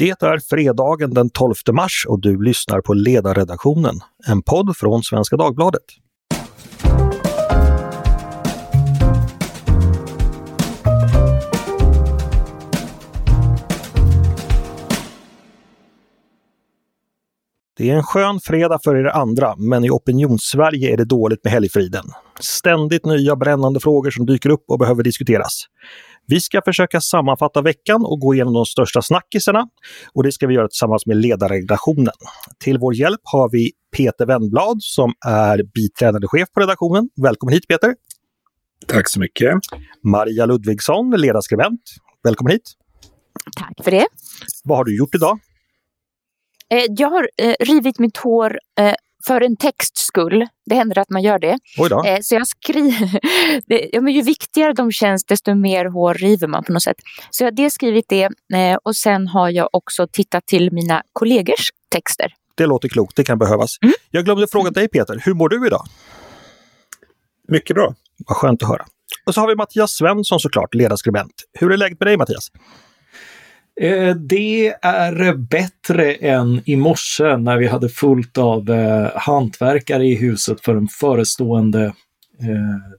Det är fredagen den 12 mars och du lyssnar på Ledarredaktionen, en podd från Svenska Dagbladet. Det är en skön fredag för er andra, men i opinionssverige är det dåligt med helgfriden. Ständigt nya brännande frågor som dyker upp och behöver diskuteras. Vi ska försöka sammanfatta veckan och gå igenom de största snackisarna. Och det ska vi göra tillsammans med ledarredaktionen. Till vår hjälp har vi Peter Wennblad som är biträdande chef på redaktionen. Välkommen hit Peter! Tack så mycket! Maria Ludvigsson, ledarskribent. Välkommen hit! Tack för det! Vad har du gjort idag? Eh, jag har eh, rivit mitt hår eh, för en texts skull. Det händer att man gör det. Så jag skriver... ja, men ju viktigare de känns desto mer hår river man på något sätt. Så jag har dels skrivit det och sen har jag också tittat till mina kollegors texter. Det låter klokt, det kan behövas. Mm. Jag glömde fråga dig Peter, hur mår du idag? Mycket bra. Vad skönt att höra. Och så har vi Mattias Svensson såklart, ledarskribent. Hur är läget med dig Mattias? Eh, det är bättre än i morse när vi hade fullt av eh, hantverkare i huset för en förestående, eh,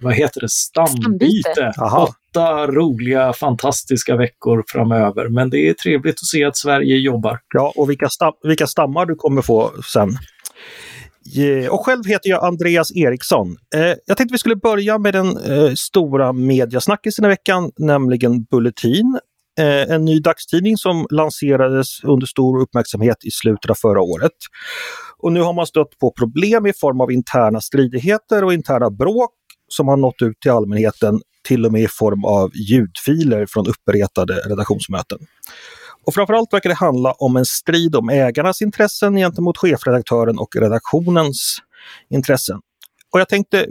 vad heter det, stambyte. Åtta roliga, fantastiska veckor framöver. Men det är trevligt att se att Sverige jobbar. Ja, och vilka, stam vilka stammar du kommer få sen. Och själv heter jag Andreas Eriksson. jag tänkte vi skulle börja med den stora mediasnackisen i veckan, nämligen Bulletin. Eh, en ny dagstidning som lanserades under stor uppmärksamhet i slutet av förra året. Och nu har man stött på problem i form av interna stridigheter och interna bråk som har nått ut till allmänheten, till och med i form av ljudfiler från uppretade redaktionsmöten. Och framförallt verkar det handla om en strid om ägarnas intressen gentemot chefredaktören och redaktionens intressen. Och jag tänkte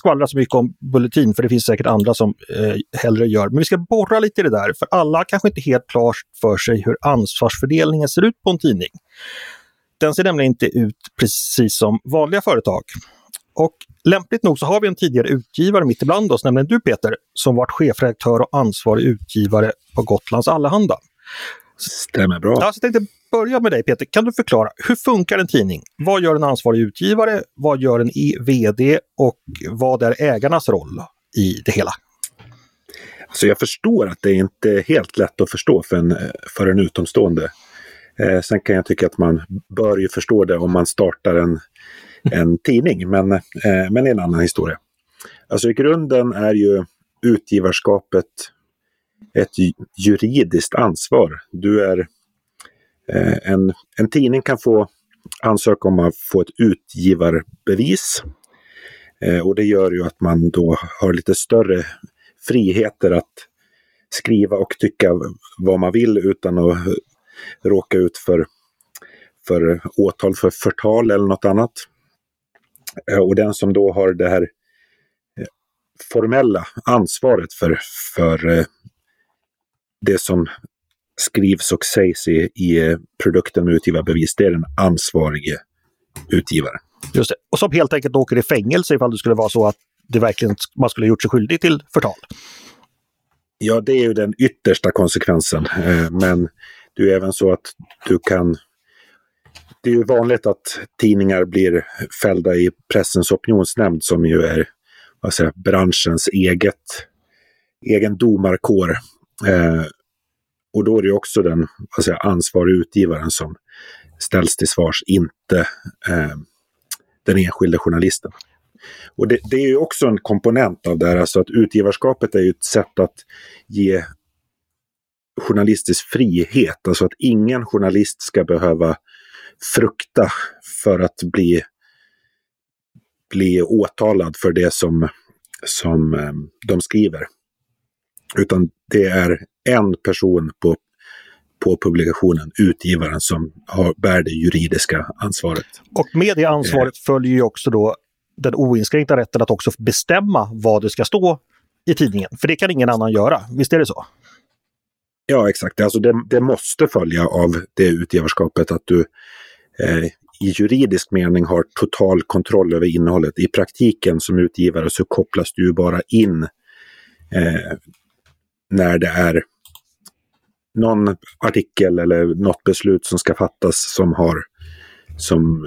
skvallra så mycket om Bulletin, för det finns säkert andra som eh, hellre gör. Men vi ska borra lite i det där, för alla kanske inte helt klart för sig hur ansvarsfördelningen ser ut på en tidning. Den ser nämligen inte ut precis som vanliga företag. Och lämpligt nog så har vi en tidigare utgivare mitt ibland oss, nämligen du Peter, som varit chefredaktör och ansvarig utgivare på Gotlands Allehanda. Stämmer bra. Ja, så jag tänkte börja med dig Peter. Kan du förklara, hur funkar en tidning? Vad gör en ansvarig utgivare? Vad gör en VD? Och vad är ägarnas roll i det hela? Alltså jag förstår att det inte är helt lätt att förstå för en, för en utomstående. Eh, sen kan jag tycka att man bör ju förstå det om man startar en, en tidning, men, eh, men det är en annan historia. Alltså i grunden är ju utgivarskapet ett juridiskt ansvar. Du är Eh, en, en tidning kan få ansöka om att få ett utgivarbevis. Eh, och det gör ju att man då har lite större friheter att skriva och tycka vad man vill utan att råka ut för, för åtal för förtal eller något annat. Eh, och den som då har det här eh, formella ansvaret för, för eh, det som skrivs och sägs i, i produkten med utgivarbevis, det är den ansvarige utgivaren. Just det. Och som helt enkelt åker i fängelse ifall det skulle vara så att det verkligen, man skulle gjort sig skyldig till förtal. Ja, det är ju den yttersta konsekvensen. Eh, men det är även så att du kan... Det är ju vanligt att tidningar blir fällda i pressens opinionsnämnd som ju är vad säger, branschens eget, egen domarkår. Och då är det också den vad säger, ansvariga utgivaren som ställs till svars, inte eh, den enskilde journalisten. Och det, det, är ju också en komponent av det här, alltså att utgivarskapet är ju ett sätt att ge journalistisk frihet, alltså att ingen journalist ska behöva frukta för att bli, bli åtalad för det som, som eh, de skriver. Utan det är en person på, på publikationen, utgivaren, som har, bär det juridiska ansvaret. Och med det ansvaret eh. följer ju också då den oinskränkta rätten att också bestämma vad det ska stå i tidningen. För det kan ingen annan göra, visst är det så? Ja, exakt. Alltså det, det måste följa av det utgivarskapet att du eh, i juridisk mening har total kontroll över innehållet. I praktiken som utgivare så kopplas du bara in eh, när det är någon artikel eller något beslut som ska fattas som har som,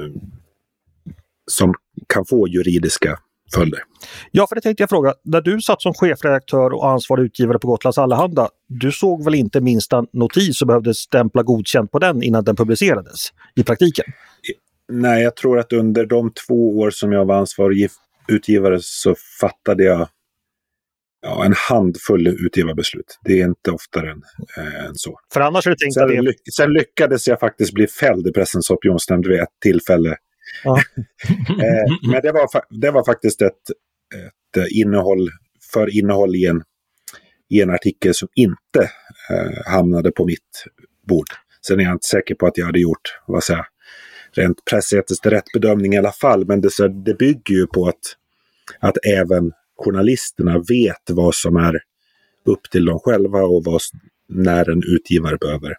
som kan få juridiska följder. Ja, för det tänkte jag fråga. När du satt som chefredaktör och ansvarig utgivare på Gotlands Allehanda, du såg väl inte minsta notis och behövde stämpla godkänt på den innan den publicerades i praktiken? Nej, jag tror att under de två år som jag var ansvarig utgivare så fattade jag ja, en handfull utgivarbeslut. Det är inte oftare än, äh, än så. För annars är sen, det... lyck sen lyckades jag faktiskt bli fälld i Pressens opinionsnämnd vid ett tillfälle. Ja. eh, men det var, det var faktiskt ett, ett innehåll för innehåll i en, i en artikel som inte eh, hamnade på mitt bord. Sen är jag inte säker på att jag hade gjort, vad säger rent pressetiskt rätt bedömning i alla fall. Men det, så, det bygger ju på att, att även journalisterna vet vad som är upp till dem själva och vad, när en utgivare behöver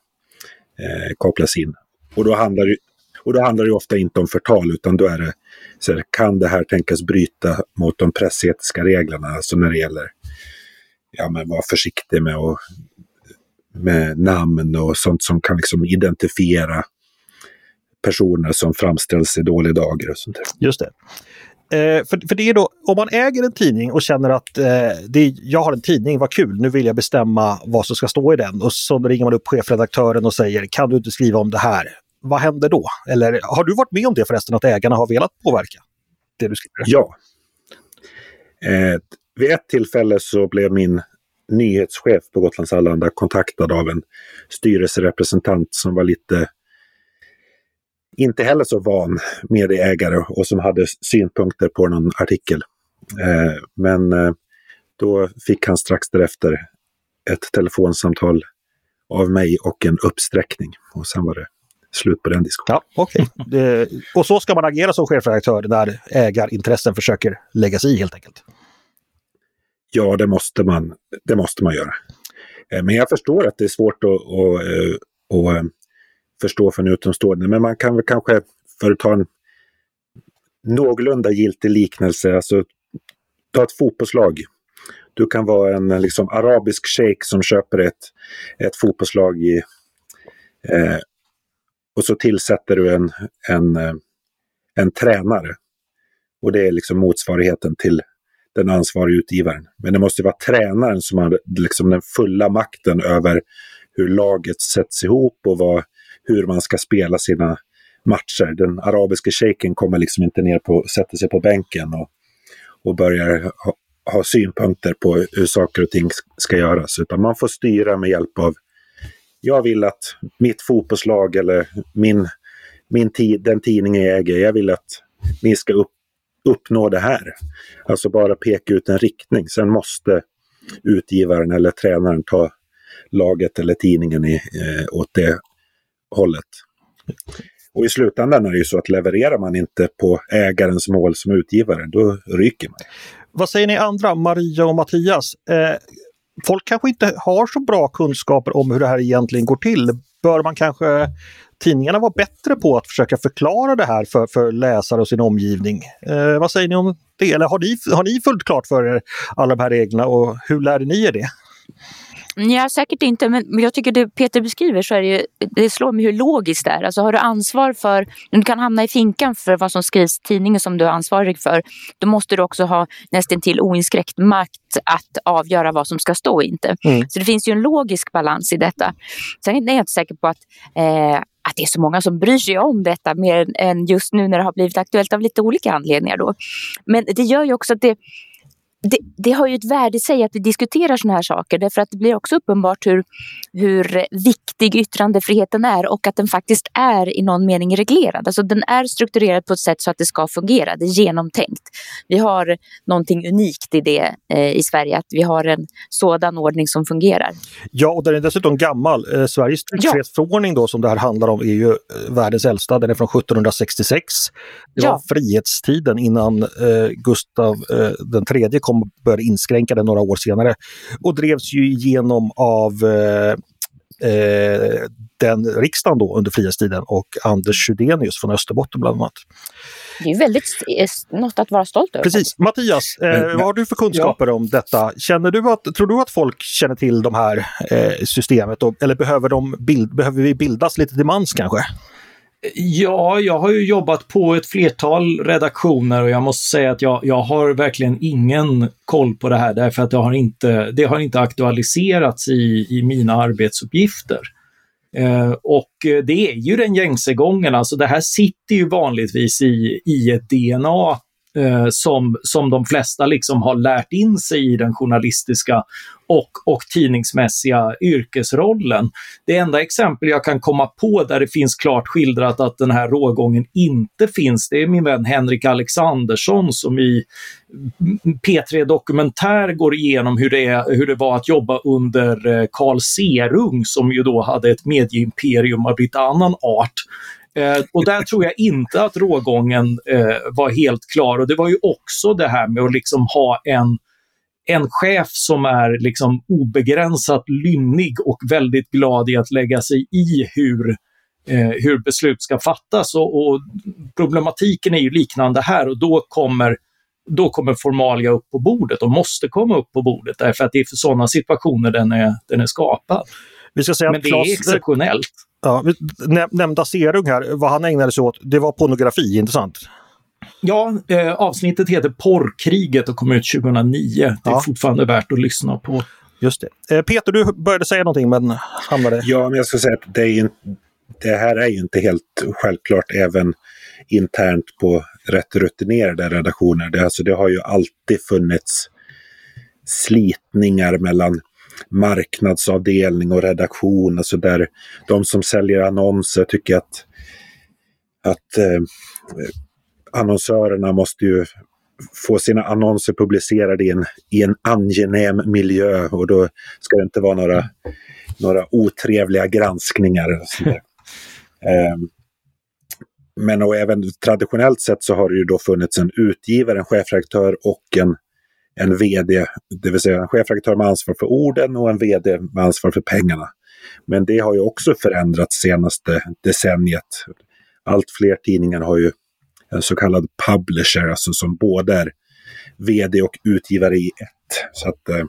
eh, kopplas in. Och då, handlar det, och då handlar det ofta inte om förtal utan då är det så här, kan det här tänkas bryta mot de pressetiska reglerna, alltså när det gäller ja, men var försiktig med, och, med namn och sånt som kan liksom identifiera personer som framställs i dålig dager och sånt där. Just det. Eh, för, för det är då, om man äger en tidning och känner att eh, det, jag har en tidning, vad kul, nu vill jag bestämma vad som ska stå i den. Och så ringer man upp chefredaktören och säger, kan du inte skriva om det här? Vad händer då? Eller har du varit med om det förresten, att ägarna har velat påverka det du skriver? Ja. Eh, vid ett tillfälle så blev min nyhetschef på Gotlands Allehanda kontaktad av en styrelserepresentant som var lite inte heller så van medieägare och som hade synpunkter på någon artikel. Eh, men eh, då fick han strax därefter ett telefonsamtal av mig och en uppsträckning. Och sen var det slut på den diskussionen. Ja, okay. Det, och så ska man agera som chefredaktör när ägarintressen försöker lägga sig i helt enkelt? Ja, det måste man, det måste man göra. Eh, men jag förstår att det är svårt att, att, att förstå för en utomstående. Men man kan väl kanske, för att ta en någorlunda giltig liknelse, alltså ta ett fotbollslag. Du kan vara en liksom, arabisk shejk som köper ett, ett fotbollslag i, eh, och så tillsätter du en, en, eh, en tränare. Och det är liksom motsvarigheten till den ansvariga utgivaren. Men det måste vara tränaren som har liksom den fulla makten över hur laget sätts ihop och vad, hur man ska spela sina matcher. Den arabiska shejken kommer liksom inte ner på, sätter sig på bänken och, och börjar ha, ha synpunkter på hur saker och ting ska göras, utan man får styra med hjälp av jag vill att mitt fotbollslag eller min, min tid, den tidning jag äger, jag vill att ni ska upp, uppnå det här. Alltså bara peka ut en riktning. Sen måste utgivaren eller tränaren ta laget eller tidningen i, eh, åt det hållet. Och i slutändan är det ju så att levererar man inte på ägarens mål som utgivare, då ryker man. Vad säger ni andra, Maria och Mattias? Eh, folk kanske inte har så bra kunskaper om hur det här egentligen går till. Bör man kanske tidningarna vara bättre på att försöka förklara det här för, för läsare och sin omgivning? Eh, vad säger ni om det? Eller har ni, har ni fullt klart för er alla de här reglerna och hur lärde ni er det? Ja, säkert inte, men jag tycker det Peter beskriver så är det ju, det slår mig hur logiskt det är. Alltså har du ansvar för, du kan hamna i finkan för vad som skrivs i tidningen som du är ansvarig för, då måste du också ha nästan till oinskränkt makt att avgöra vad som ska stå och inte. Mm. Så det finns ju en logisk balans i detta. Sen är jag inte säker på att eh, att det är så många som bryr sig om detta mer än just nu när det har blivit aktuellt av lite olika anledningar. Då. Men det gör ju också att det, det, det, har ju ett värde i sig att vi diskuterar sådana här saker därför att det blir också uppenbart hur, hur viktig yttrandefriheten är och att den faktiskt är i någon mening reglerad. Alltså den är strukturerad på ett sätt så att det ska fungera, det är genomtänkt. Vi har någonting unikt i det eh, i Sverige, att vi har en sådan ordning som fungerar. Ja, och den är dessutom gammal. Eh, Sveriges tryckfrihetsförordning då som det här handlar om är ju eh, världens äldsta, den är från 1766. Det var ja. frihetstiden innan eh, Gustav eh, den tredje kom som började inskränka den några år senare. Och drevs ju igenom av eh, eh, den riksdagen då under frihetstiden och Anders Chydenius från Österbotten bland annat. Det är väldigt något att vara stolt över. Precis. Mattias, eh, vad har du för kunskaper ja. om detta? Känner du att, tror du att folk känner till de här eh, systemet och, eller behöver, de bild, behöver vi bildas lite till mans kanske? Ja, jag har ju jobbat på ett flertal redaktioner och jag måste säga att jag, jag har verkligen ingen koll på det här därför att det har inte, det har inte aktualiserats i, i mina arbetsuppgifter. Eh, och det är ju den gängse gången, alltså det här sitter ju vanligtvis i, i ett DNA eh, som, som de flesta liksom har lärt in sig i den journalistiska och, och tidningsmässiga yrkesrollen. Det enda exempel jag kan komma på där det finns klart skildrat att den här rågången inte finns, det är min vän Henrik Alexandersson som i P3 Dokumentär går igenom hur det, är, hur det var att jobba under Karl Carl Serung som ju då hade ett medieimperium av lite annan art. Eh, och där tror jag inte att rågången eh, var helt klar. Och det var ju också det här med att liksom ha en, en chef som är liksom obegränsat lynnig och väldigt glad i att lägga sig i hur, eh, hur beslut ska fattas. Och, och, problematiken är ju liknande här och då kommer då kommer formalia upp på bordet och måste komma upp på bordet därför att det är för sådana situationer den är, den är skapad. Vi ska säga Men det är exceptionellt. Ja, nämnda Serung här, vad han ägnade sig åt, det var pornografi, inte sant? Ja, eh, avsnittet heter Porrkriget och kom ut 2009. Det är ja. fortfarande värt att lyssna på. Just det. Eh, Peter, du började säga någonting men hamnade... Ja, men jag ska säga att det, är det här är ju inte helt självklart även internt på rätt rutinerade redaktioner. Det, alltså, det har ju alltid funnits slitningar mellan marknadsavdelning och redaktion, alltså där de som säljer annonser tycker att, att eh, annonsörerna måste ju få sina annonser publicerade i en, i en angenäm miljö och då ska det inte vara några, några otrevliga granskningar. eh, men och även traditionellt sett så har det ju då funnits en utgivare, en chefredaktör och en en VD, det vill säga en chefredaktör med ansvar för orden och en VD med ansvar för pengarna. Men det har ju också förändrats senaste decenniet. Allt fler tidningar har ju en så kallad publisher, alltså som både är VD och utgivare i ett. Så att, eh,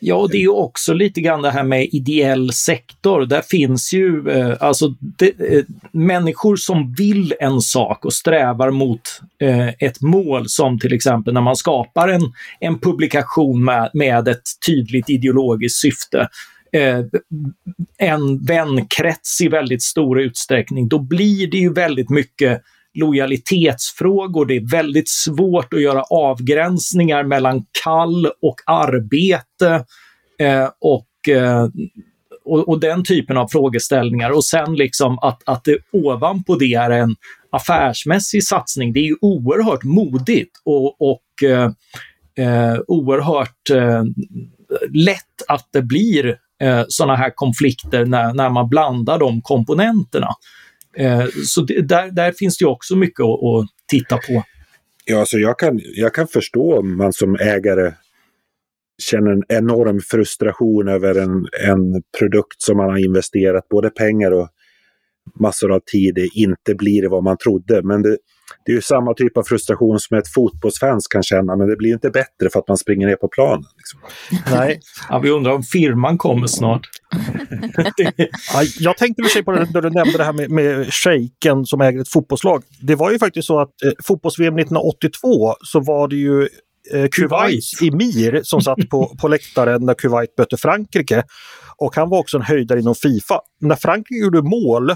Ja, och det är ju också lite grann det här med ideell sektor. Där finns ju eh, alltså de, eh, människor som vill en sak och strävar mot eh, ett mål som till exempel när man skapar en, en publikation med, med ett tydligt ideologiskt syfte eh, en vänkrets i väldigt stor utsträckning, då blir det ju väldigt mycket lojalitetsfrågor. Det är väldigt svårt att göra avgränsningar mellan kall och arbete eh, och, eh, och, och, den typen av frågeställningar. Och sen liksom att, att det ovanpå det är en affärsmässig satsning. Det är ju oerhört modigt och, och eh, eh oerhört eh, lätt att det blir eh, sådana här konflikter när, när man blandar de komponenterna. Eh, så det, där, där finns det också mycket att, att titta på. Ja, alltså jag, kan, jag kan förstå om man som ägare känner en enorm frustration över en, en produkt som man har investerat både pengar och massor av tid i inte blir vad man trodde. Men det, det är ju samma typ av frustration som ett fotbollsfans kan känna, men det blir inte bättre för att man springer ner på planen. Liksom. Nej, ja, vi undrar om firman kommer snart. ja, jag tänkte för sig på det när du nämnde det här med, med shejken som äger ett fotbollslag. Det var ju faktiskt så att eh, fotbolls-VM 1982 så var det ju eh, Kuwaits emir som satt på, på läktaren när Kuwait mötte Frankrike. Och han var också en höjdare inom Fifa. När Frankrike gjorde mål,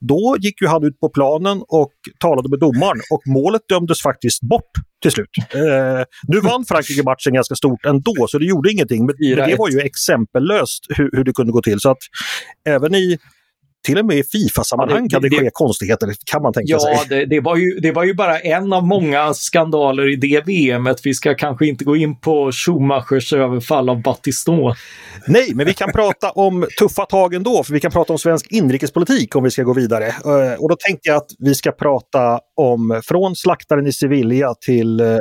då gick ju han ut på planen och talade med domaren och målet dömdes faktiskt bort till slut. Eh, nu vann Frankrike matchen ganska stort ändå, så det gjorde ingenting. Men, men det var ju exempellöst hur, hur det kunde gå till. Så att även i till och med i Fifa-sammanhang kan det, det ske konstigheter, kan man tänka ja, sig. Ja, det, det, var ju, det var ju bara en av många skandaler i det VMet. Vi ska kanske inte gå in på Schumachers överfall av Battiston. Nej, men vi kan prata om tuffa tag ändå, för vi kan prata om svensk inrikespolitik om vi ska gå vidare. Eh, och då tänkte jag att vi ska prata om från slaktaren i Sevilla till eh,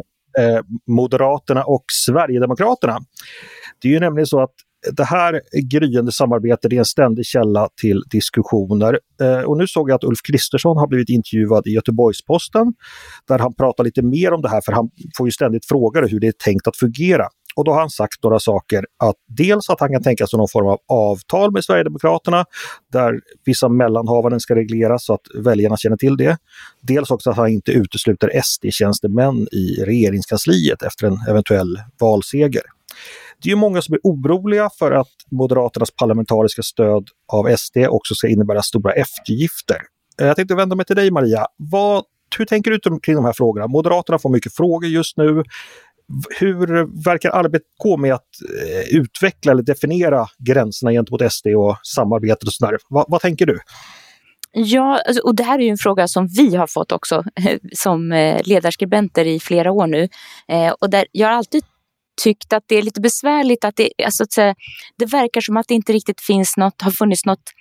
Moderaterna och Sverigedemokraterna. Det är ju nämligen så att det här gryende samarbetet är en ständig källa till diskussioner. Eh, och nu såg jag att Ulf Kristersson har blivit intervjuad i Göteborgs-Posten där han pratar lite mer om det här för han får ju ständigt frågor hur det är tänkt att fungera. Och då har han sagt några saker. Att dels att han kan tänka sig någon form av avtal med Sverigedemokraterna där vissa mellanhavanden ska regleras så att väljarna känner till det. Dels också att han inte utesluter SD-tjänstemän i regeringskansliet efter en eventuell valseger. Det är många som är oroliga för att Moderaternas parlamentariska stöd av SD också ska innebära stora eftergifter. Eh, jag tänkte vända mig till dig Maria. Vad, hur tänker du kring de här frågorna? Moderaterna får mycket frågor just nu hur verkar arbetet gå med att eh, utveckla eller definiera gränserna gentemot SD och samarbetet och sådär? Va, vad tänker du? Ja, alltså, och det här är ju en fråga som vi har fått också som eh, ledarskribenter i flera år nu. Och där jag har alltid tyckt att det är lite besvärligt att det, alltså att säga, det verkar som att det inte riktigt finns något, har funnits något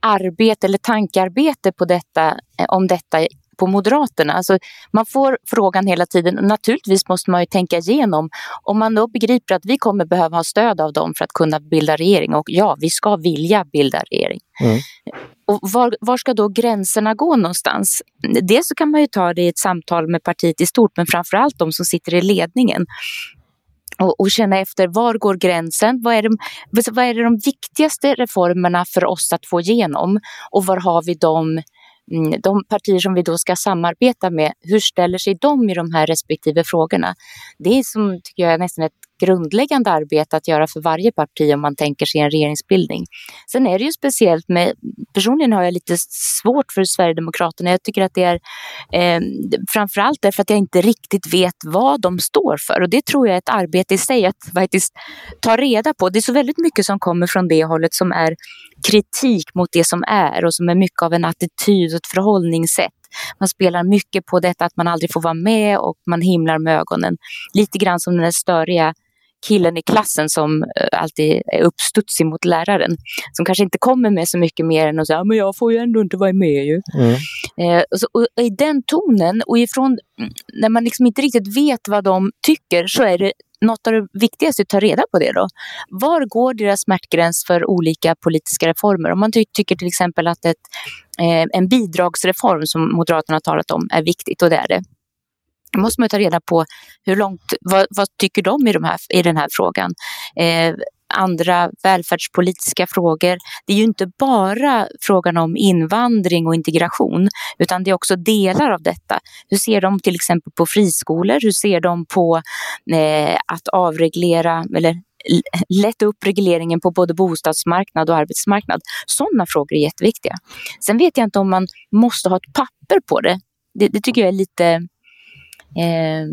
arbete eller tankearbete på detta, om detta på Moderaterna. Alltså, man får frågan hela tiden och naturligtvis måste man ju tänka igenom om man då begriper att vi kommer behöva ha stöd av dem för att kunna bilda regering och ja, vi ska vilja bilda regering. Mm. Och var, var, ska då gränserna gå någonstans? Dels så kan man ju ta det i ett samtal med partiet i stort men framförallt de som sitter i ledningen. Och, och, känna efter var går gränsen? Vad är, de, vad är de viktigaste reformerna för oss att få igenom? Och var har vi de, mm, de partier som vi då ska samarbeta med, hur ställer sig de i de här respektive frågorna? Det är som, tycker jag, nästan ett grundläggande arbete att göra för varje parti om man tänker sig en regeringsbildning. Sen är det ju speciellt med, personligen har jag lite svårt för Sverigedemokraterna. Jag tycker att det är eh, framförallt därför att jag inte riktigt vet vad de står för och det tror jag är ett arbete i sig att faktiskt ta reda på. Det är så väldigt mycket som kommer från det hållet som är kritik mot det som är och som är mycket av en attityd och ett förhållningssätt. Man spelar mycket på detta att man aldrig får vara med och man himlar med ögonen. Lite grann som den där störiga killen i klassen som eh, alltid är uppstudsig mot läraren. Som kanske inte kommer med så mycket mer än att säga men jag får ju ändå inte vara med ju. Mm. Eh, och, så, och I den tonen och ifrån när man liksom inte riktigt vet vad de tycker så är det något av det viktigaste att ta reda på det då. Var går deras smärtgräns för olika politiska reformer? Om man ty tycker till exempel att ett, eh, en bidragsreform som Moderaterna har talat om är viktigt och det är det. Då måste man ta reda på hur långt, vad, vad tycker de i, de här, i den här frågan? Eh, andra välfärdspolitiska frågor. Det är ju inte bara frågan om invandring och integration utan det är också delar av detta. Hur ser de till exempel på friskolor? Hur ser de på eh, att avreglera eller lätta upp regleringen på både bostadsmarknad och arbetsmarknad? Sådana frågor är jätteviktiga. Sen vet jag inte om man måste ha ett papper på det. Det, det tycker jag är lite eh,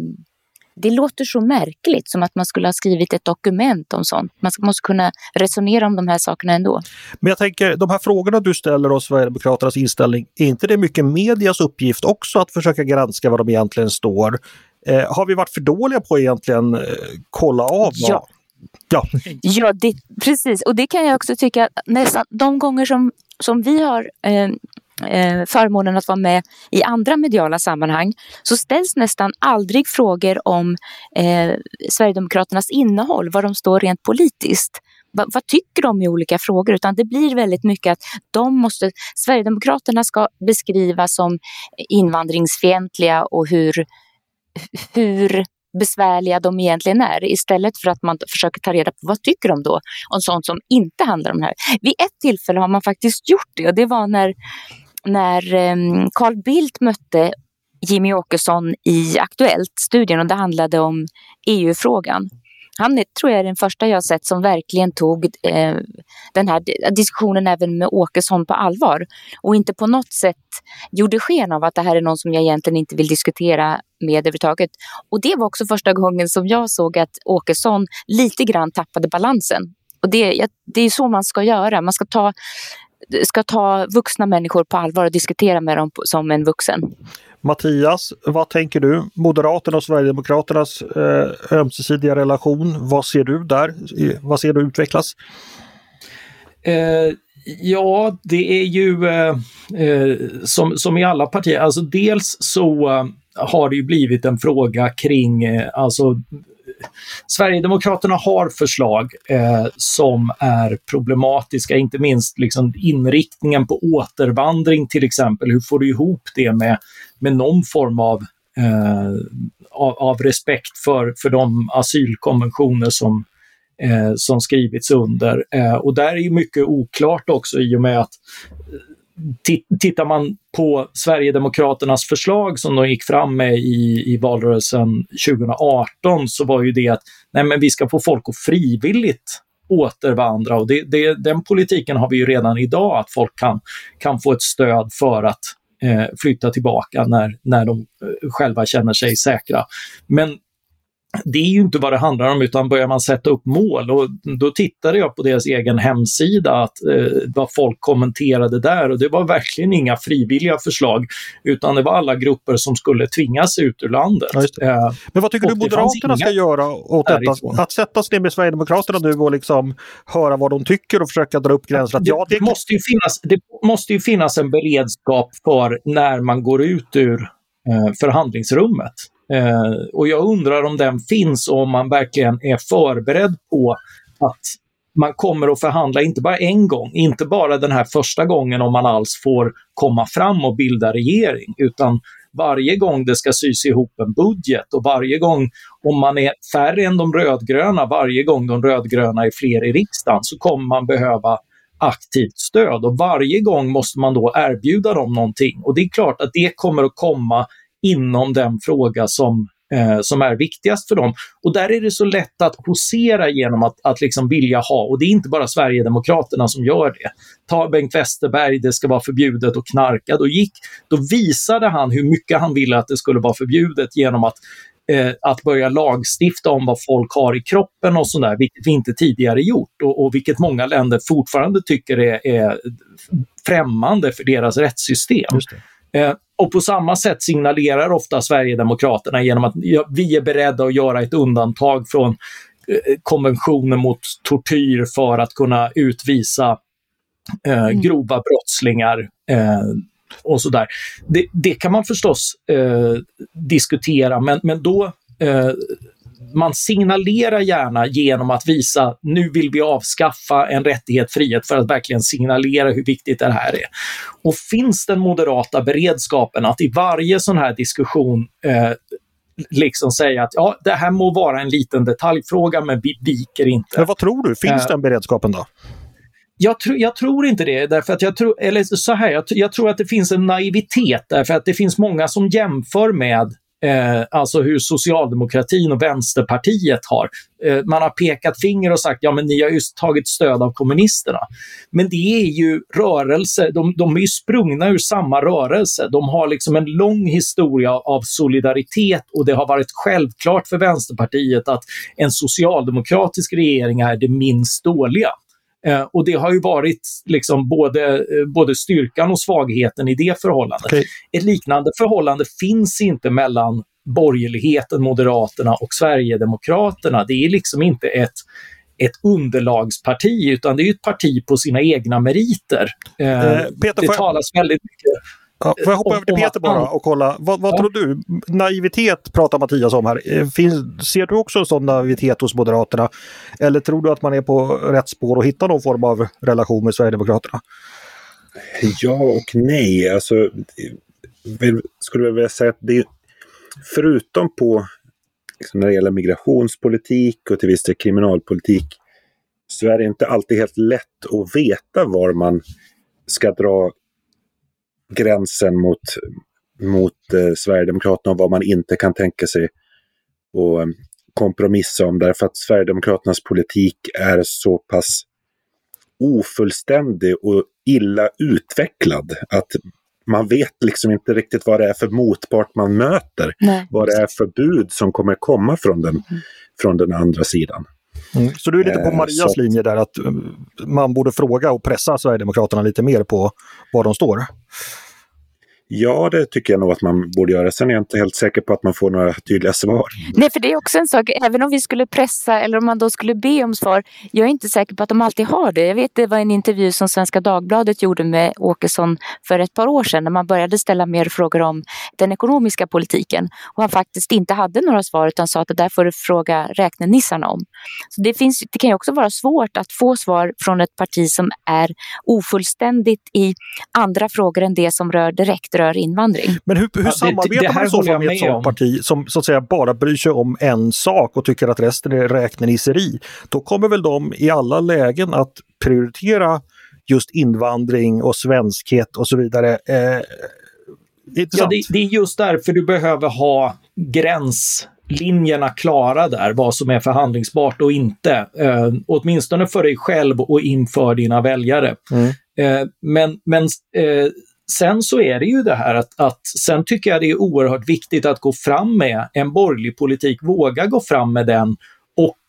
det låter så märkligt som att man skulle ha skrivit ett dokument om sånt. Man måste kunna resonera om de här sakerna ändå. Men jag tänker, de här frågorna du ställer om Sverigedemokraternas inställning, är inte det mycket medias uppgift också att försöka granska vad de egentligen står? Eh, har vi varit för dåliga på att egentligen eh, kolla av? Ja. Ja, ja det, precis. Och det kan jag också tycka, nästan de gånger som, som vi har eh, eh, förmånen att vara med i andra mediala sammanhang så ställs nästan aldrig frågor om eh, Sverigedemokraternas innehåll, var de står rent politiskt. Va, vad tycker de i olika frågor? Utan det blir väldigt mycket att de måste, Sverigedemokraterna ska beskrivas som invandringsfientliga och hur, hur besvärliga de egentligen är istället för att man försöker ta reda på vad tycker de då om sånt som inte handlar om det här. Vid ett tillfälle har man faktiskt gjort det och det var när när ehm, Carl Bildt mötte Jimmy Åkesson i Aktuellt-studien och det handlade om EU-frågan. Han är, tror jag är den första jag sett som verkligen tog eh, den här diskussionen även med Åkesson på allvar och inte på något sätt gjorde sken av att det här är någon som jag egentligen inte vill diskutera med överhuvudtaget. Och det var också första gången som jag såg att Åkesson lite grann tappade balansen. Och det, det är så man ska göra. Man ska ta ska ta vuxna människor på allvar och diskutera med dem som en vuxen. Mattias, vad tänker du? Moderaterna och Sverigedemokraternas eh, ömsesidiga relation, vad ser du där? Vad ser du utvecklas? Eh, ja, det är ju eh, eh som, som i alla partier, alltså dels så eh, har det ju blivit en fråga kring eh, alltså Sverigedemokraterna har förslag eh, som är problematiska, inte minst liksom inriktningen på återvandring till exempel. Hur får du ihop det med, med någon form av, eh, av, av, respekt för, för de asylkonventioner som, eh, som skrivits under? Eh, och där är mycket oklart också i och med att tittar man på Sverigedemokraternas förslag som de gick fram med i, i valrörelsen 2018 så var ju det att nej men vi ska få folk att frivilligt återvandra och det, det, den politiken har vi ju redan idag att folk kan, kan få ett stöd för att eh, flytta tillbaka när, när de eh, själva känner sig säkra. Men det är ju inte vad det handlar om utan börjar man sätta upp mål och då tittade jag på deras egen hemsida att eh, vad folk kommenterade där och det var verkligen inga frivilliga förslag utan det var alla grupper som skulle tvingas ut ur landet. Ja, eh, Men vad tycker du Moderaterna ska göra åt detta? Att sätta sig ner med Sverigedemokraterna nu och liksom höra vad de tycker och försöka dra upp gränser? Det, ja, det... det, måste ju finnas, det måste ju finnas en beredskap för när man går ut ur eh, förhandlingsrummet. Eh, och jag undrar om den finns och om man verkligen är förberedd på att man kommer att förhandla inte bara en gång, inte bara den här första gången om man alls får komma fram och bilda regering, utan varje gång det ska sys ihop en budget och varje gång om man är färre än de rödgröna, varje gång de rödgröna är fler i riksdagen så kommer man behöva aktivt stöd. Och varje gång måste man då erbjuda dem någonting. Och det är klart att det kommer att komma inom den fråga som, eh, som är viktigast för dem. Och där är det så lätt att posera genom att, att liksom vilja ha, och det är inte bara Sverigedemokraterna som gör det. Ta Bengt Westerberg, det ska vara förbjudet att knarka. Då, gick, då visade han hur mycket han ville att det skulle vara förbjudet genom att eh, att börja lagstifta om vad folk har i kroppen och sådär, vilket vi inte tidigare gjort och, och vilket många länder fortfarande tycker är, är främmande för deras rättssystem. Och på samma sätt signalerar ofta Sverigedemokraterna genom att vi är beredda att göra ett undantag från eh, konventionen mot tortyr för att kunna utvisa eh, mm. grova brottslingar eh, och sådär. Det, det, kan man förstås eh, diskutera, men, men då eh, man signalerar gärna genom att visa nu vill vi avskaffa en rättighet, frihet, för att verkligen signalera hur viktigt det här är. Och finns den moderata beredskapen att i varje sån här diskussion eh, liksom säga att ja, det här må vara en liten detaljfråga, men vi viker inte. Men vad tror du, finns eh, den beredskapen då? Jag, tr jag, tror inte det, därför att jag tror, eller så här, jag, jag, tror att det finns en naivitet därför att det finns många som jämför med Eh, alltså hur socialdemokratin och Vänsterpartiet har. Eh, man har pekat finger och sagt ja men ni har just tagit stöd av kommunisterna. Men det är ju rörelser, de, de är ju sprungna ur samma rörelse. De har liksom en lång historia av solidaritet och det har varit självklart för Vänsterpartiet att en socialdemokratisk regering är det minst dåliga. Eh, och det har ju varit liksom både, eh, både styrkan och svagheten i det förhållandet. Okay. Ett liknande förhållande finns inte mellan borgerligheten, Moderaterna och Sverigedemokraterna. Det är liksom inte ett, ett underlagsparti utan det är ett parti på sina egna meriter. Eh, eh Peter, det talas väldigt mycket Ja, får jag hoppa över till Peter bara och kolla. Vad, vad ja. tror du? Naivitet pratar Mattias om här. Eh, finns, ser du också en sån naivitet hos Moderaterna? Eller tror du att man är på rätt spår och hittar någon form av relation med Sverigedemokraterna? Ja och nej. Alltså, skulle jag vilja säga att det förutom på liksom när det gäller migrationspolitik och till viss del kriminalpolitik så är det inte alltid helt lätt att veta var man ska dra gränsen mot, mot eh, Sverigedemokraterna och vad man inte kan tänka sig att eh, kompromissa om därför att Sverigedemokraternas politik är så pass ofullständig och illa utvecklad att man vet liksom inte riktigt vad det är för motpart man möter. Nej. Vad det är för bud som kommer komma från den, mm. från den andra sidan. Mm. Så du är lite på eh, Marias så... linje där att eh, man borde fråga och pressa Sverigedemokraterna lite mer på var de står? Ja, det tycker jag nog att man borde göra. Sen är jag inte helt säker på att man får några tydliga svar. Nej, för det är också en sak, även om vi skulle pressa eller om man då skulle be om svar. Jag är inte säker på att de alltid har det. Jag vet det var en intervju som Svenska Dagbladet gjorde med Åkesson för ett par år sedan när man började ställa mer frågor om den ekonomiska politiken. Och han faktiskt inte hade några svar utan sa att det där får du fråga räknenissarna om. Så det, finns, det kan ju också vara svårt att få svar från ett parti som är ofullständigt i andra frågor än det som rör direkt rör invandring. Men hur, hur ja, samarbetar det man i så fall med ett sådant parti som så att säga bara bryr sig om en sak och tycker att resten är räknenisseri? Då kommer väl de i alla lägen att prioritera just invandring och svenskhet och så vidare. Eh, ja, det, det, är just därför du behöver ha gränslinjerna klara där, vad som är förhandlingsbart och inte. Eh, åtminstone för dig själv och inför dina väljare. Mm. Eh, men men eh, sen så är det ju det här att, att sen tycker jag det är oerhört viktigt att gå fram med en borgerlig politik, våga gå fram med den och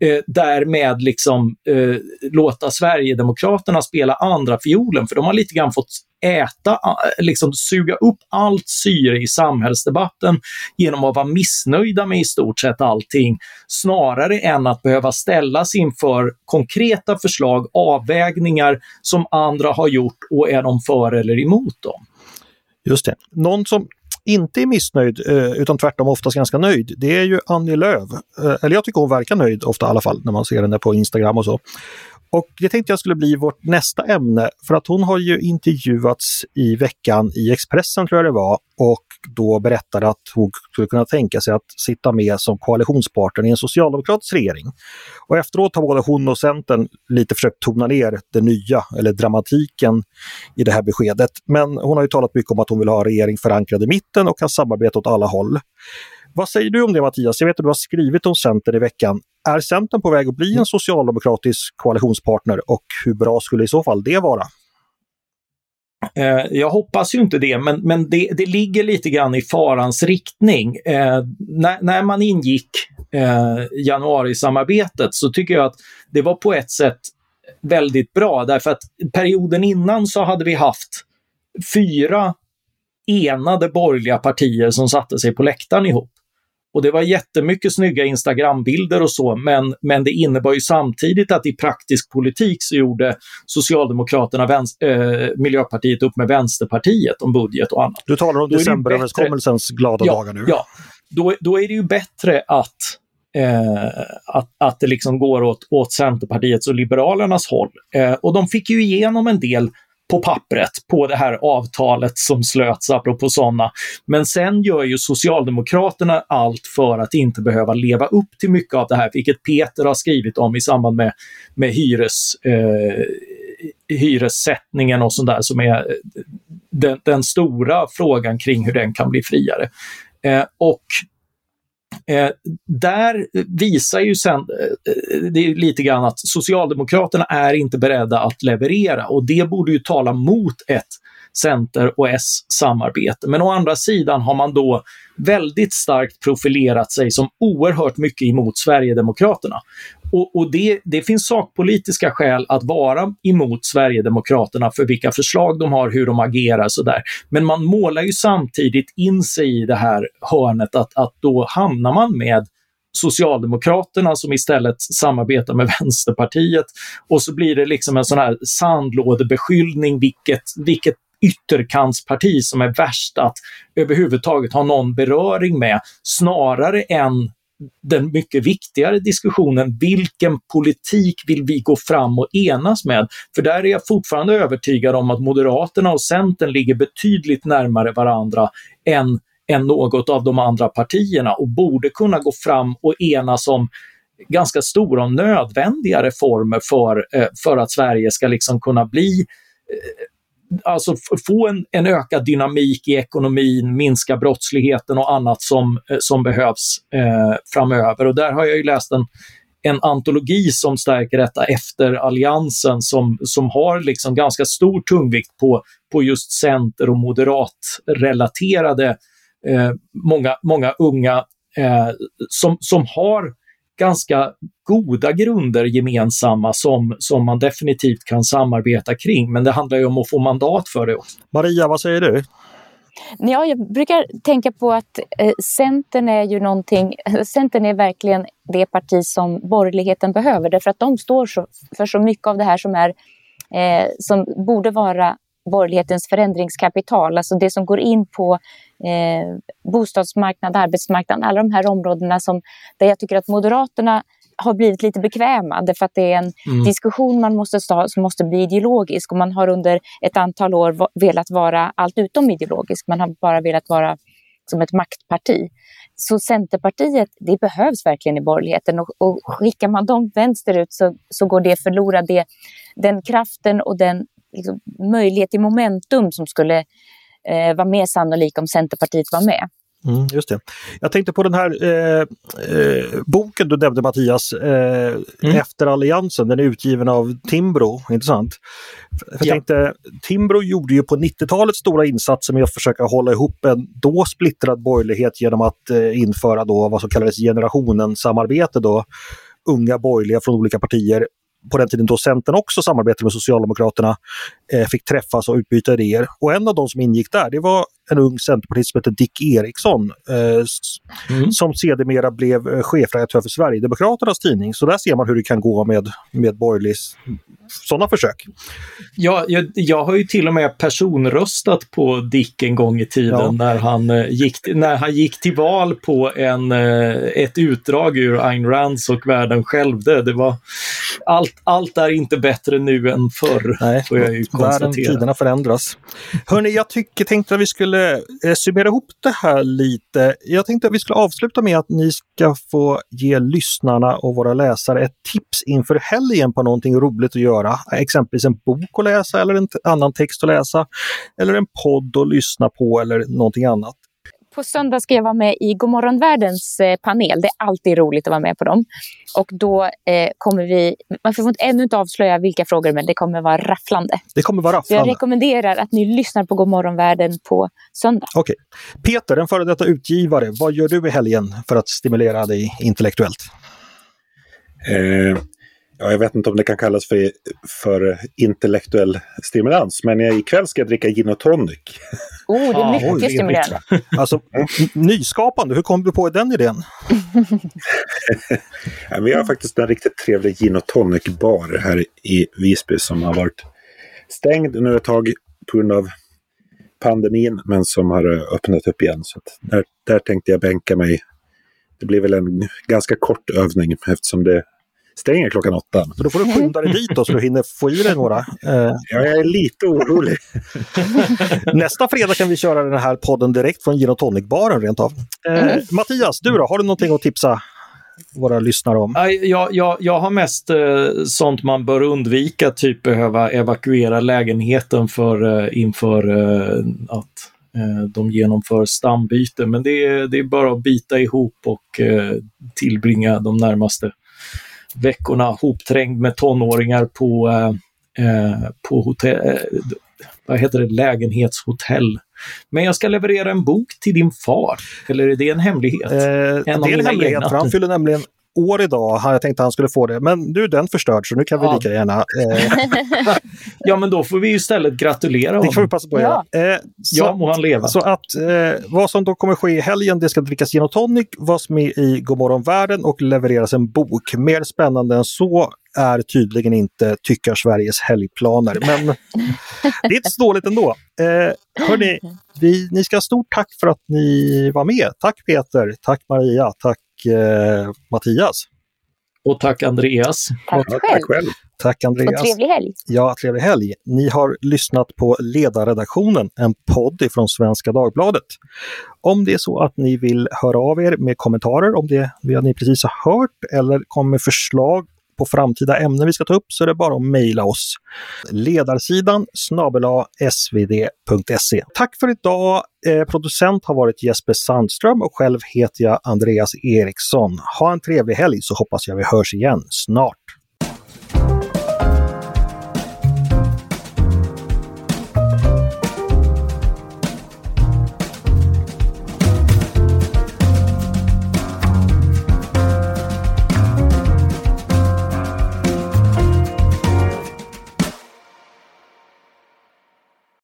eh, därmed liksom eh, låta Sverigedemokraterna spela andra fiolen för de har lite grann fått äta, eh, liksom suga upp allt syre i samhällsdebatten genom att vara missnöjda med i stort sett allting, snarare än att behöva ställas inför konkreta förslag, avvägningar som andra har gjort och är de för eller emot dem. Just det. Någon som inte är missnöjd eh, utan tvärtom oftast ganska nöjd, det är ju Annie Lööf. Eh, eller jag tycker hon verkar nöjd ofta i alla fall när man ser henne på Instagram och så. Och det tänkte jag skulle bli vårt nästa ämne för att hon har ju intervjuats i veckan i Expressen tror jag det var och då berättade att hon skulle kunna tänka sig att sitta med som koalitionspartner i en socialdemokratisk regering. Och efteråt har både hon och Centern lite försökt tona ner det nya eller dramatiken i det här beskedet. Men hon har ju talat mycket om att hon vill ha regering förankrad i mitten och kan samarbeta åt alla håll. Vad säger du om det Mattias? Jag vet att du har skrivit om Centern i veckan. Är Centern på väg att bli en socialdemokratisk koalitionspartner och hur bra skulle i så fall det vara? Eh, jag hoppas ju inte det, men, men det, det ligger lite grann i farans riktning. Eh, när, när, man ingick eh, januarisamarbetet så tycker jag att det var på ett sätt väldigt bra därför att perioden innan så hade vi haft fyra enade borgerliga partier som satte sig på läktaren ihop. Och det var jättemycket snygga Instagrambilder och så, men, men det innebar ju samtidigt att i praktisk politik så gjorde Socialdemokraterna, vänster, äh, Miljöpartiet upp med Vänsterpartiet om budget och annat. Du talar om decemberöverenskommelsens glada ja, dagar nu. Ja, då, då är det ju bättre att Eh, att, att det liksom går åt, åt Centerpartiets och Liberalernas håll. Eh, och de fick ju igenom en del på pappret på det här avtalet som slöts, apropå sådana. Men sen gör ju Socialdemokraterna allt för att inte behöva leva upp till mycket av det här, vilket Peter har skrivit om i samband med, med hyres, eh, hyressättningen och sånt där som är eh, den, den, stora frågan kring hur den kan bli friare. Eh, och Eh, där visar ju sen, eh, eh det är lite grann att Socialdemokraterna är inte beredda att leverera och det borde ju tala mot ett Center och S-samarbete. Men å andra sidan har man då väldigt starkt profilerat sig som oerhört mycket emot Sverigedemokraterna. Och, och det, det, finns sakpolitiska skäl att vara emot Sverigedemokraterna för vilka förslag de har, hur de agerar sådär. Men man målar ju samtidigt in sig i det här hörnet att, att då hamnar man med Socialdemokraterna som istället samarbetar med Vänsterpartiet och så blir det liksom en sån här sandlådebeskyllning vilket, vilket ytterkantsparti som är värst att överhuvudtaget ha någon beröring med, snarare än den mycket viktigare diskussionen, vilken politik vill vi gå fram och enas med? För där är jag fortfarande övertygad om att Moderaterna och Centern ligger betydligt närmare varandra än, än något av de andra partierna och borde kunna gå fram och enas om ganska stora och nödvändiga reformer för, eh, för att Sverige ska liksom kunna bli eh, alltså få en, en ökad dynamik i ekonomin, minska brottsligheten och annat som, eh, som behövs eh, framöver. Och där har jag ju läst en, en antologi som stärker detta efter alliansen som, som har liksom ganska stor tungvikt på, på just center och moderatrelaterade eh, många, många unga eh, som, som har ganska goda grunder gemensamma som, som man definitivt kan samarbeta kring. Men det handlar ju om att få mandat för det också. Maria, vad säger du? Ja, jag brukar tänka på att eh, Centern är ju någonting, Centern är verkligen det parti som borgerligheten behöver därför att de står så, för så mycket av det här som, är, eh, som borde vara borgerlighetens förändringskapital, alltså det som går in på eh, bostadsmarknad, arbetsmarknad, alla de här områdena som, där jag tycker att Moderaterna har blivit lite bekväma därför att det är en mm. diskussion man måste ta som måste bli ideologisk och man har under ett antal år velat vara allt utom ideologisk. Man har bara velat vara som ett maktparti. Så Centerpartiet, det behövs verkligen i borgerligheten och, och skickar man dem vänsterut så, så går det förlorat. Det, den kraften och den liksom, möjlighet till momentum som skulle eh, vara mer sannolik om Centerpartiet var med. Mm, just det. Jag tänkte på den här eh, eh, boken du nämnde Mattias, eh, mm. Efter Alliansen, den är utgiven av Timbro, intressant. Jag ja. tänkte, Timbro gjorde ju på 90-talet stora insatser med att försöka hålla ihop en då splittrad borgerlighet genom att eh, införa då vad som kallades generationen-samarbete. Då. Unga borgerliga från olika partier på den tiden då Centern också samarbetade med Socialdemokraterna, eh, fick träffas och utbyta idéer. Och en av de som ingick där, det var en ung centerpartist som hette Dick Eriksson, eh, mm. som sedermera blev eh, chefredaktör för Sverigedemokraternas tidning. Så där ser man hur det kan gå med, med borgerlig sådana försök. Ja, jag, jag, har ju till och med personröstat på Dick en gång i tiden ja. när, han, eh, gick, när han gick till val på en, eh, ett utdrag ur Ayn Rands och Världen självde. Det var, allt, allt är inte bättre nu än förr, Nej, får jag ju konstatera. Världen, tiderna förändras. Hörni, jag tycker, tänkte att vi skulle Eh, eh, summera ihop det här lite. Jag tänkte att vi skulle avsluta med att ni ska få ge lyssnarna och våra läsare ett tips inför helgen på någonting roligt att göra göra. Exempelvis en bok att läsa eller en annan text att läsa. Eller en podd att lyssna på eller någonting annat. På söndag ska jag vara med i Godmorgonvärldens eh, panel. Det är alltid roligt att vara med på dem. Och då eh, kommer vi, man får ännu inte avslöja vilka frågor, men det kommer vara rafflande. Det kommer vara rafflande. Så jag rekommenderar att ni lyssnar på Godmorgonvärlden på söndag. Okej. Okay. Peter, en före detta utgivare, vad gör du i helgen för att stimulera dig intellektuellt? Eh, ja, jag vet inte om det kan kallas för, för intellektuell stimulans, men ikväll ska jag dricka gin och tonic. Oh, det är mycket ah, stimulerande. Alltså, nyskapande, hur kom du på den idén? ja, vi har faktiskt en riktigt trevlig gin och tonic-bar här i Visby som har varit stängd nu ett tag på grund av pandemin, men som har öppnat upp igen. Så där, där tänkte jag bänka mig. Det blir väl en ganska kort övning eftersom det stänger klockan åtta. Men då får du skynda dig dit då, så du hinner få i dig några. Eh. Ja, jag är lite orolig. Nästa fredag kan vi köra den här podden direkt från Gin tonic-baren rent av. Eh, mm. Mattias, du då? Har du någonting att tipsa våra lyssnare om? Jag, jag, jag har mest eh, sånt man bör undvika, typ behöva evakuera lägenheten för, eh, inför eh, att eh, de genomför stambyte. Men det är, det är bara att bita ihop och eh, tillbringa de närmaste veckorna hopträngd med tonåringar på, eh, eh, på hotell, eh, vad heter det, lägenhetshotell. Men jag ska leverera en bok till din far. Eller är det en hemlighet? Eh, en det är en hemlighet, för han fyller nämligen år idag. Jag tänkte han skulle få det, men nu är den förstörd så nu kan vi ja. lika gärna... Eh... ja, men då får vi istället gratulera honom. Det får vi passa på att ja. göra. Eh, ja, må han leva. Så att eh, vad som då kommer ske i helgen, det ska drickas gin och tonic, vara med i Godmorgon världen och levereras en bok. Mer spännande än så är tydligen inte Tyckar Sveriges helgplaner, men det är inte så dåligt ändå. Eh, hörni, vi, ni ska ha stort tack för att ni var med. Tack Peter, tack Maria, tack eh, Mattias. Och tack Andreas. Tack ja, Tack själv. Tack Andreas. Och trevlig helg. Ja, trevlig helg. Ni har lyssnat på Ledarredaktionen, en podd från Svenska Dagbladet. Om det är så att ni vill höra av er med kommentarer om det vi ni precis har hört eller kommer med förslag på framtida ämnen vi ska ta upp så är det bara att mejla oss. Ledarsidan snabela svd.se. Tack för idag! Eh, producent har varit Jesper Sandström och själv heter jag Andreas Eriksson. Ha en trevlig helg så hoppas jag vi hörs igen snart.